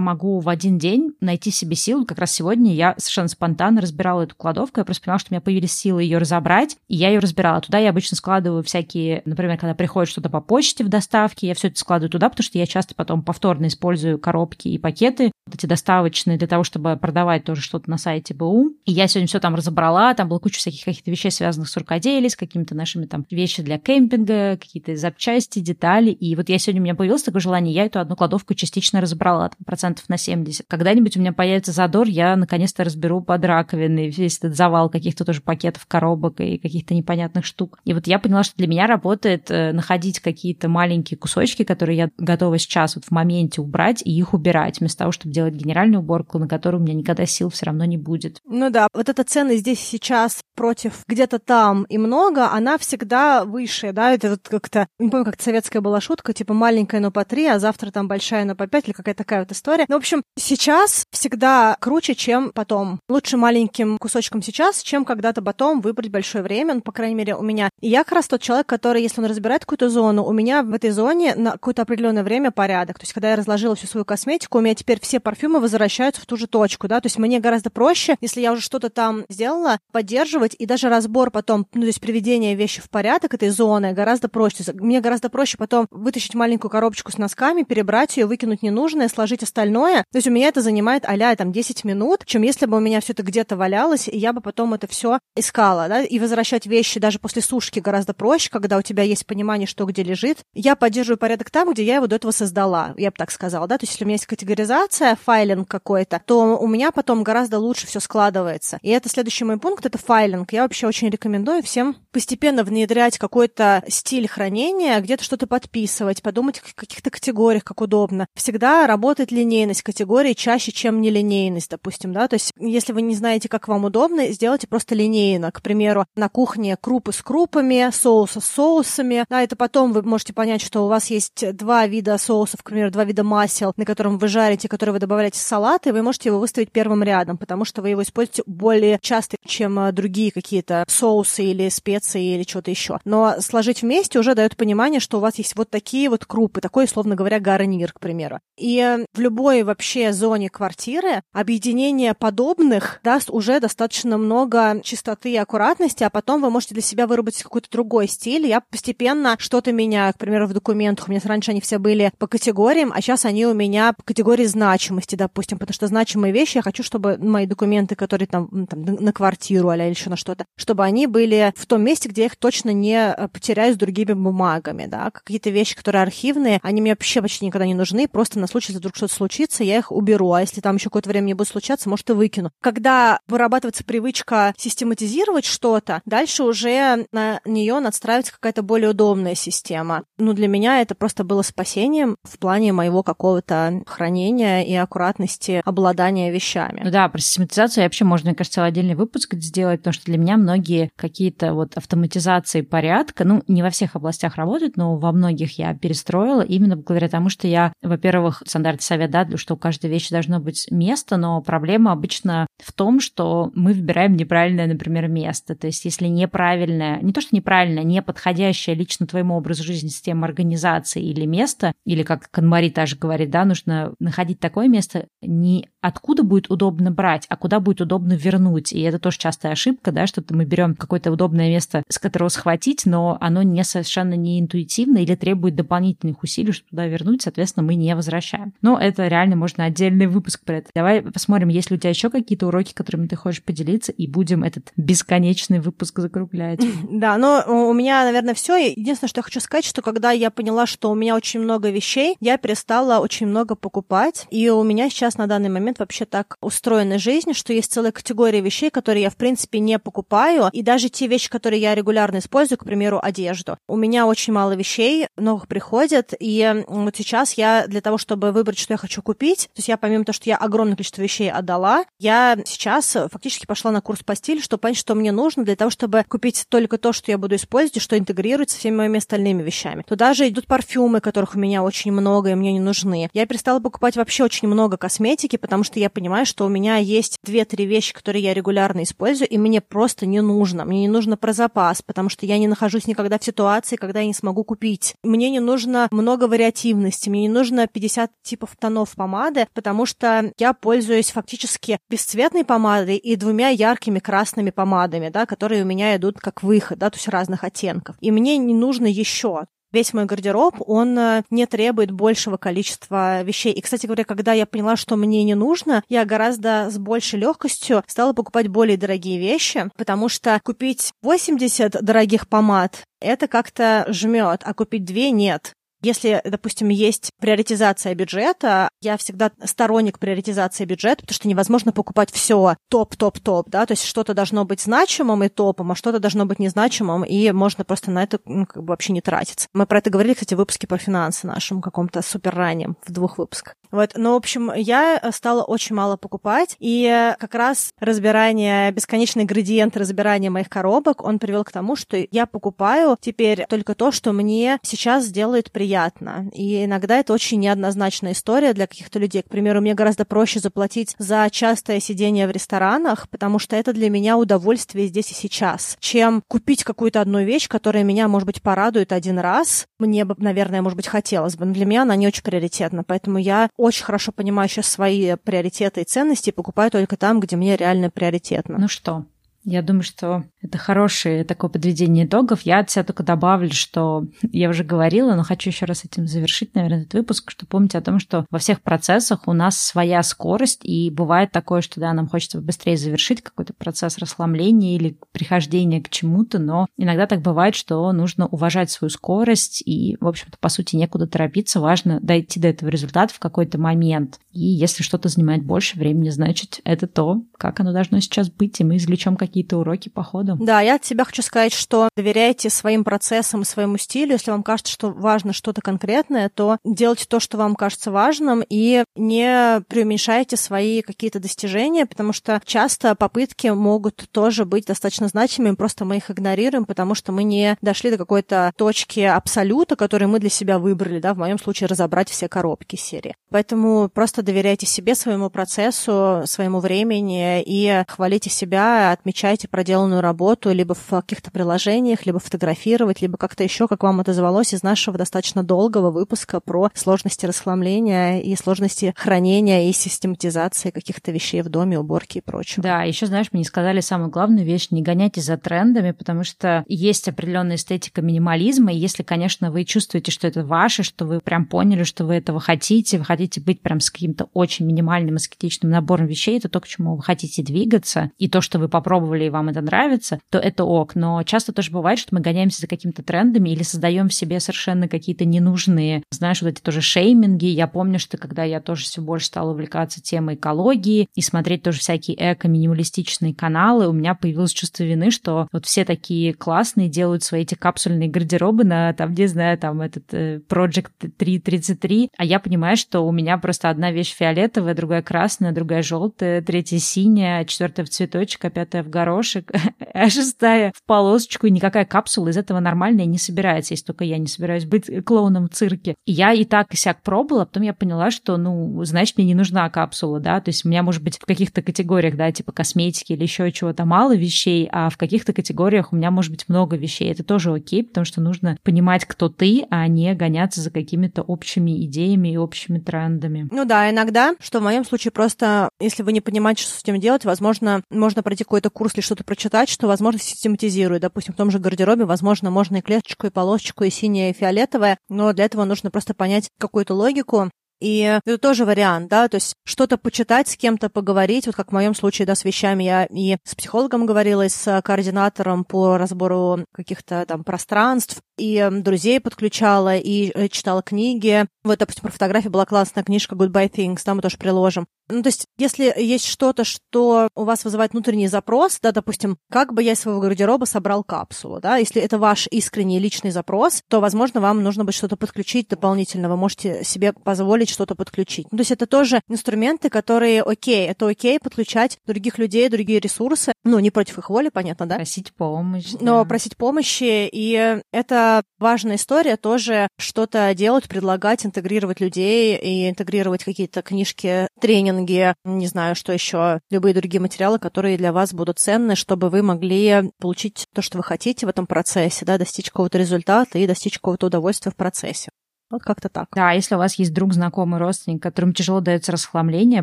могу в один день найти себе силу. Как раз сегодня я совершенно спонтанно разбирала эту кладовку. Я просто поняла, что у меня появились силы ее разобрать, и я ее разбирала. Туда я обычно складываю всякие, например, когда приходит что-то по почте в доставке, я все это складываю туда, потому что я часто потом повторно использую коробки и пакеты, вот эти доставочные, для того, чтобы продавать тоже что-то на сайте БУ. И я сегодня все там разобрала, там была куча всяких каких-то вещей, связанных с рукоделием, с какими-то нашими там вещи для кемпинга, какие-то запчасти, детали. И вот я сегодня у меня появилось такое желание, я эту одну кладовку частично разобрала, там, процентов на 70. Когда-нибудь у меня появится задор, я наконец-то разберу под раковиной весь этот завал каких-то тоже пакетов, коробок и каких-то непонятных штук. И вот я поняла, что для меня работает э, находить какие-то маленькие кусочки, которые я готова сейчас вот в моменте убрать и их убирать, вместо того, чтобы делать генеральную уборку, на которую у меня никогда сил все равно не будет. Ну да, вот эта ценность здесь сейчас против где-то там и много, она всегда выше, да, это вот как-то, не помню, как советская была шутка, типа маленькая, но по три, а завтра там большая, но по пять, или какая-то такая вот история. Ну, в общем, сейчас всегда круче, чем потом. Лучше маленьким кусочком сейчас, чем когда-то потом выбрать большое время, ну, по крайней мере, у меня. И я как раз тот человек, который, если он разбирает какую-то зону, у меня в этой зоне на какое-то определенное время порядок. То есть, когда я разложила всю свою косметику, у меня теперь все парфюмы возвращаются в ту же точку, да, то есть мне гораздо проще, если я уже что-то там сделала, поддерживать, и даже разбор потом, ну, то есть приведение вещи в порядок этой зоны гораздо проще. Мне гораздо проще потом вытащить маленькую коробочку с носками, перебрать ее, выкинуть ненужное, сложить остальное. То есть у меня это занимает а там 10 минут, чем если бы у меня все это где-то валялось, и я бы потом это все искала, да, и возвращать вещи даже после сушки гораздо проще, когда у тебя есть понимание, что где лежит. Я поддерживаю порядок там, где я его до этого создала, я бы так сказала, да, то есть если у меня есть категоризация, файлинг какой-то, то у меня потом гораздо лучше все складывается. И это следующий мой пункт, это файлинг. Я вообще очень рекомендую всем постепенно внедрять какой-то стиль хранения, где-то что-то подписывать, подумать в каких-то категориях, как удобно. Всегда работает линейность категории чаще, чем нелинейность, допустим, да, то есть если вы не знаете, как вам удобно, сделайте просто линейно. К примеру, на кухне крупы с крупами, соусы с соусами, да, это потом вы можете понять, что у вас есть два вида соусов, к примеру, два вида масел, на котором вы жарите, которые вы добавляете в салат, и вы можете его выставить первым рядом, потому что вы его используете более часто, чем э, другие какие-то соусы или специи или что-то еще. Но сложить вместе уже дает понимание, что у вас есть вот такие вот крупы, такой, словно говоря, гарнир, к примеру. И э, в любой вообще зоне квартиры объединение подобных даст уже достаточно много чистоты и аккуратности, а потом вы можете для себя выработать какой-то другой стиль. Я постепенно что-то меняю, к примеру, в документах. У меня раньше они все были по категориям, а сейчас они у меня по категории значимости, допустим, потому что значимые вещи я хочу, чтобы мои документы, которые там, там на квартиру или еще на что-то, чтобы они были в том месте, где я их точно не э, потеряю с другими бумагами, да. Какие-то вещи, которые архивные, они мне вообще почти никогда не нужны, просто на случай, если вдруг что-то случится, я их уберу, а если там еще какое-то время не будет случаться, может, и выкину. Когда вырабатывается привычка систематизировать что-то, дальше уже на нее надстраивается какая-то более удобная система. Ну, для для меня это просто было спасением в плане моего какого-то хранения и аккуратности обладания вещами. Ну да, про систематизацию вообще можно, мне кажется, отдельный выпуск сделать, потому что для меня многие какие-то вот автоматизации порядка, ну, не во всех областях работают, но во многих я перестроила именно благодаря тому, что я, во-первых, стандарт совет, да, что у каждой вещи должно быть место, но проблема обычно в том, что мы выбираем неправильное, например, место. То есть если неправильное, не то, что неправильное, не подходящее лично твоему образу жизни система организации или место, или как Канмари тоже говорит, да, нужно находить такое место, не откуда будет удобно брать, а куда будет удобно вернуть. И это тоже частая ошибка, да, что мы берем какое-то удобное место, с которого схватить, но оно не совершенно не интуитивно или требует дополнительных усилий, чтобы туда вернуть, соответственно, мы не возвращаем. Но это реально можно отдельный выпуск про это. Давай посмотрим, есть ли у тебя еще какие-то уроки, которыми ты хочешь поделиться, и будем этот бесконечный выпуск закруглять. Да, но у меня, наверное, все. Единственное, что я хочу сказать, что когда я поняла, что у меня очень много вещей, я перестала очень много покупать, и у меня сейчас на данный момент вообще так устроена жизнь, что есть целая категория вещей, которые я, в принципе, не покупаю, и даже те вещи, которые я регулярно использую, к примеру, одежду. У меня очень мало вещей, новых приходят, и вот сейчас я для того, чтобы выбрать, что я хочу купить, то есть я помимо того, что я огромное количество вещей отдала, я сейчас фактически пошла на курс по стилю, чтобы понять, что мне нужно для того, чтобы купить только то, что я буду использовать, и что интегрируется всеми моими остальными вещами. Туда же идут парфюмы, которых у меня очень много, и мне не нужны. Я перестала покупать вообще очень много косметики, потому что я понимаю, что у меня есть две-три вещи, которые я регулярно использую, и мне просто не нужно. Мне не нужно про запас, потому что я не нахожусь никогда в ситуации, когда я не смогу купить. Мне не нужно много вариативности, мне не нужно 50 типов тонов помады, потому что я пользуюсь фактически бесцветной помадой и двумя яркими красными помадами, да, которые у меня идут как выход, да, то есть разных оттенков. И мне не нужно еще весь мой гардероб, он э, не требует большего количества вещей. И, кстати говоря, когда я поняла, что мне не нужно, я гораздо с большей легкостью стала покупать более дорогие вещи, потому что купить 80 дорогих помад это как-то жмет, а купить две нет. Если, допустим, есть приоритизация бюджета, я всегда сторонник приоритизации бюджета, потому что невозможно покупать все топ-топ-топ, да, то есть что-то должно быть значимым и топом, а что-то должно быть незначимым, и можно просто на это ну, как бы вообще не тратиться. Мы про это говорили, кстати, в выпуске про финансы нашем каком-то супер раннем, в двух выпусках. Вот, но, в общем, я стала очень мало покупать, и как раз разбирание, бесконечный градиент разбирания моих коробок, он привел к тому, что я покупаю теперь только то, что мне сейчас сделает приятно приятно. И иногда это очень неоднозначная история для каких-то людей. К примеру, мне гораздо проще заплатить за частое сидение в ресторанах, потому что это для меня удовольствие здесь и сейчас, чем купить какую-то одну вещь, которая меня, может быть, порадует один раз. Мне бы, наверное, может быть, хотелось бы, но для меня она не очень приоритетна. Поэтому я очень хорошо понимаю сейчас свои приоритеты и ценности и покупаю только там, где мне реально приоритетно. Ну что, я думаю, что это хорошее такое подведение итогов. Я от себя только добавлю, что я уже говорила, но хочу еще раз этим завершить, наверное, этот выпуск, что помните о том, что во всех процессах у нас своя скорость, и бывает такое, что да, нам хочется быстрее завершить какой-то процесс расслабления или прихождения к чему-то, но иногда так бывает, что нужно уважать свою скорость, и, в общем-то, по сути, некуда торопиться, важно дойти до этого результата в какой-то момент. И если что-то занимает больше времени, значит, это то, как оно должно сейчас быть, и мы извлечем какие какие-то уроки по ходу. Да, я от себя хочу сказать, что доверяйте своим процессам, своему стилю. Если вам кажется, что важно что-то конкретное, то делайте то, что вам кажется важным, и не преуменьшайте свои какие-то достижения, потому что часто попытки могут тоже быть достаточно значимыми, просто мы их игнорируем, потому что мы не дошли до какой-то точки абсолюта, которую мы для себя выбрали, да, в моем случае разобрать все коробки серии. Поэтому просто доверяйте себе, своему процессу, своему времени и хвалите себя, отмечайте отмечайте проделанную работу либо в каких-то приложениях, либо фотографировать, либо как-то еще, как вам отозвалось из нашего достаточно долгого выпуска про сложности расхламления и сложности хранения и систематизации каких-то вещей в доме, уборки и прочего. Да, еще, знаешь, мне сказали самую главную вещь, не гоняйтесь за трендами, потому что есть определенная эстетика минимализма, и если, конечно, вы чувствуете, что это ваше, что вы прям поняли, что вы этого хотите, вы хотите быть прям с каким-то очень минимальным аскетичным набором вещей, это то, к чему вы хотите двигаться, и то, что вы попробовали попробовали, и вам это нравится, то это ок. Но часто тоже бывает, что мы гоняемся за какими-то трендами или создаем в себе совершенно какие-то ненужные, знаешь, вот эти тоже шейминги. Я помню, что когда я тоже все больше стала увлекаться темой экологии и смотреть тоже всякие эко-минималистичные каналы, у меня появилось чувство вины, что вот все такие классные делают свои эти капсульные гардеробы на, там, не знаю, там, этот э, Project 333, а я понимаю, что у меня просто одна вещь фиолетовая, другая красная, другая желтая, третья синяя, четвертая в цветочек, а пятая в горошек, а шестая в полосочку, и никакая капсула из этого нормальная не собирается, если только я не собираюсь быть клоуном в цирке. Я и так и сяк пробовала, а потом я поняла, что, ну, значит, мне не нужна капсула, да, то есть у меня, может быть, в каких-то категориях, да, типа косметики или еще чего-то мало вещей, а в каких-то категориях у меня может быть много вещей. Это тоже окей, потому что нужно понимать, кто ты, а не гоняться за какими-то общими идеями и общими трендами. Ну да, иногда, что в моем случае просто, если вы не понимаете, что с этим делать, возможно, можно пройти какой-то курс или что-то прочитать, что, возможно, систематизирует. Допустим, в том же гардеробе, возможно, можно и клеточку, и полосочку, и синее, и фиолетовое, но для этого нужно просто понять какую-то логику, и это тоже вариант, да, то есть что-то почитать, с кем-то поговорить, вот как в моем случае, да, с вещами я и с психологом говорила, и с координатором по разбору каких-то там пространств, и друзей подключала, и э, читала книги. Вот, допустим, про фотографии была классная книжка Goodbye Things, там мы тоже приложим. Ну, то есть, если есть что-то, что у вас вызывает внутренний запрос, да, допустим, как бы я из своего гардероба собрал капсулу, да, если это ваш искренний личный запрос, то, возможно, вам нужно будет что-то подключить дополнительно, вы можете себе позволить что-то подключить. Ну, то есть, это тоже инструменты, которые, окей, это окей подключать других людей, другие ресурсы, ну, не против их воли, понятно, да? Просить помощь. Но просить помощи, и это важная история тоже что-то делать, предлагать, интегрировать людей и интегрировать какие-то книжки, тренинги, не знаю, что еще, любые другие материалы, которые для вас будут ценны, чтобы вы могли получить то, что вы хотите в этом процессе, да, достичь какого-то результата и достичь какого-то удовольствия в процессе. Вот как-то так. Да, если у вас есть друг, знакомый, родственник, которым тяжело дается расхламление,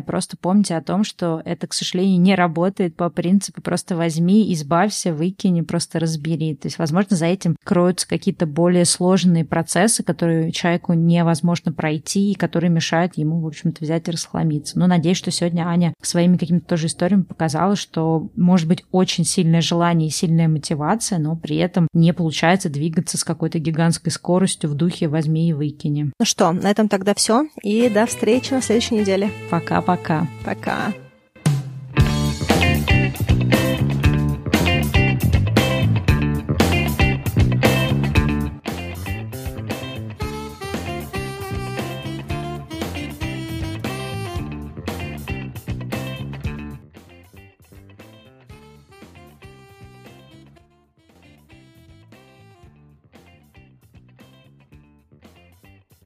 просто помните о том, что это, к сожалению, не работает по принципу просто возьми, избавься, выкини, просто разбери. То есть, возможно, за этим кроются какие-то более сложные процессы, которые человеку невозможно пройти и которые мешают ему, в общем-то, взять и расхламиться. Но надеюсь, что сегодня Аня своими какими-то тоже историями показала, что может быть очень сильное желание и сильная мотивация, но при этом не получается двигаться с какой-то гигантской скоростью в духе возьми и выкини выкинем. Ну что, на этом тогда все. И до встречи на следующей неделе. Пока-пока. Пока. -пока. Пока.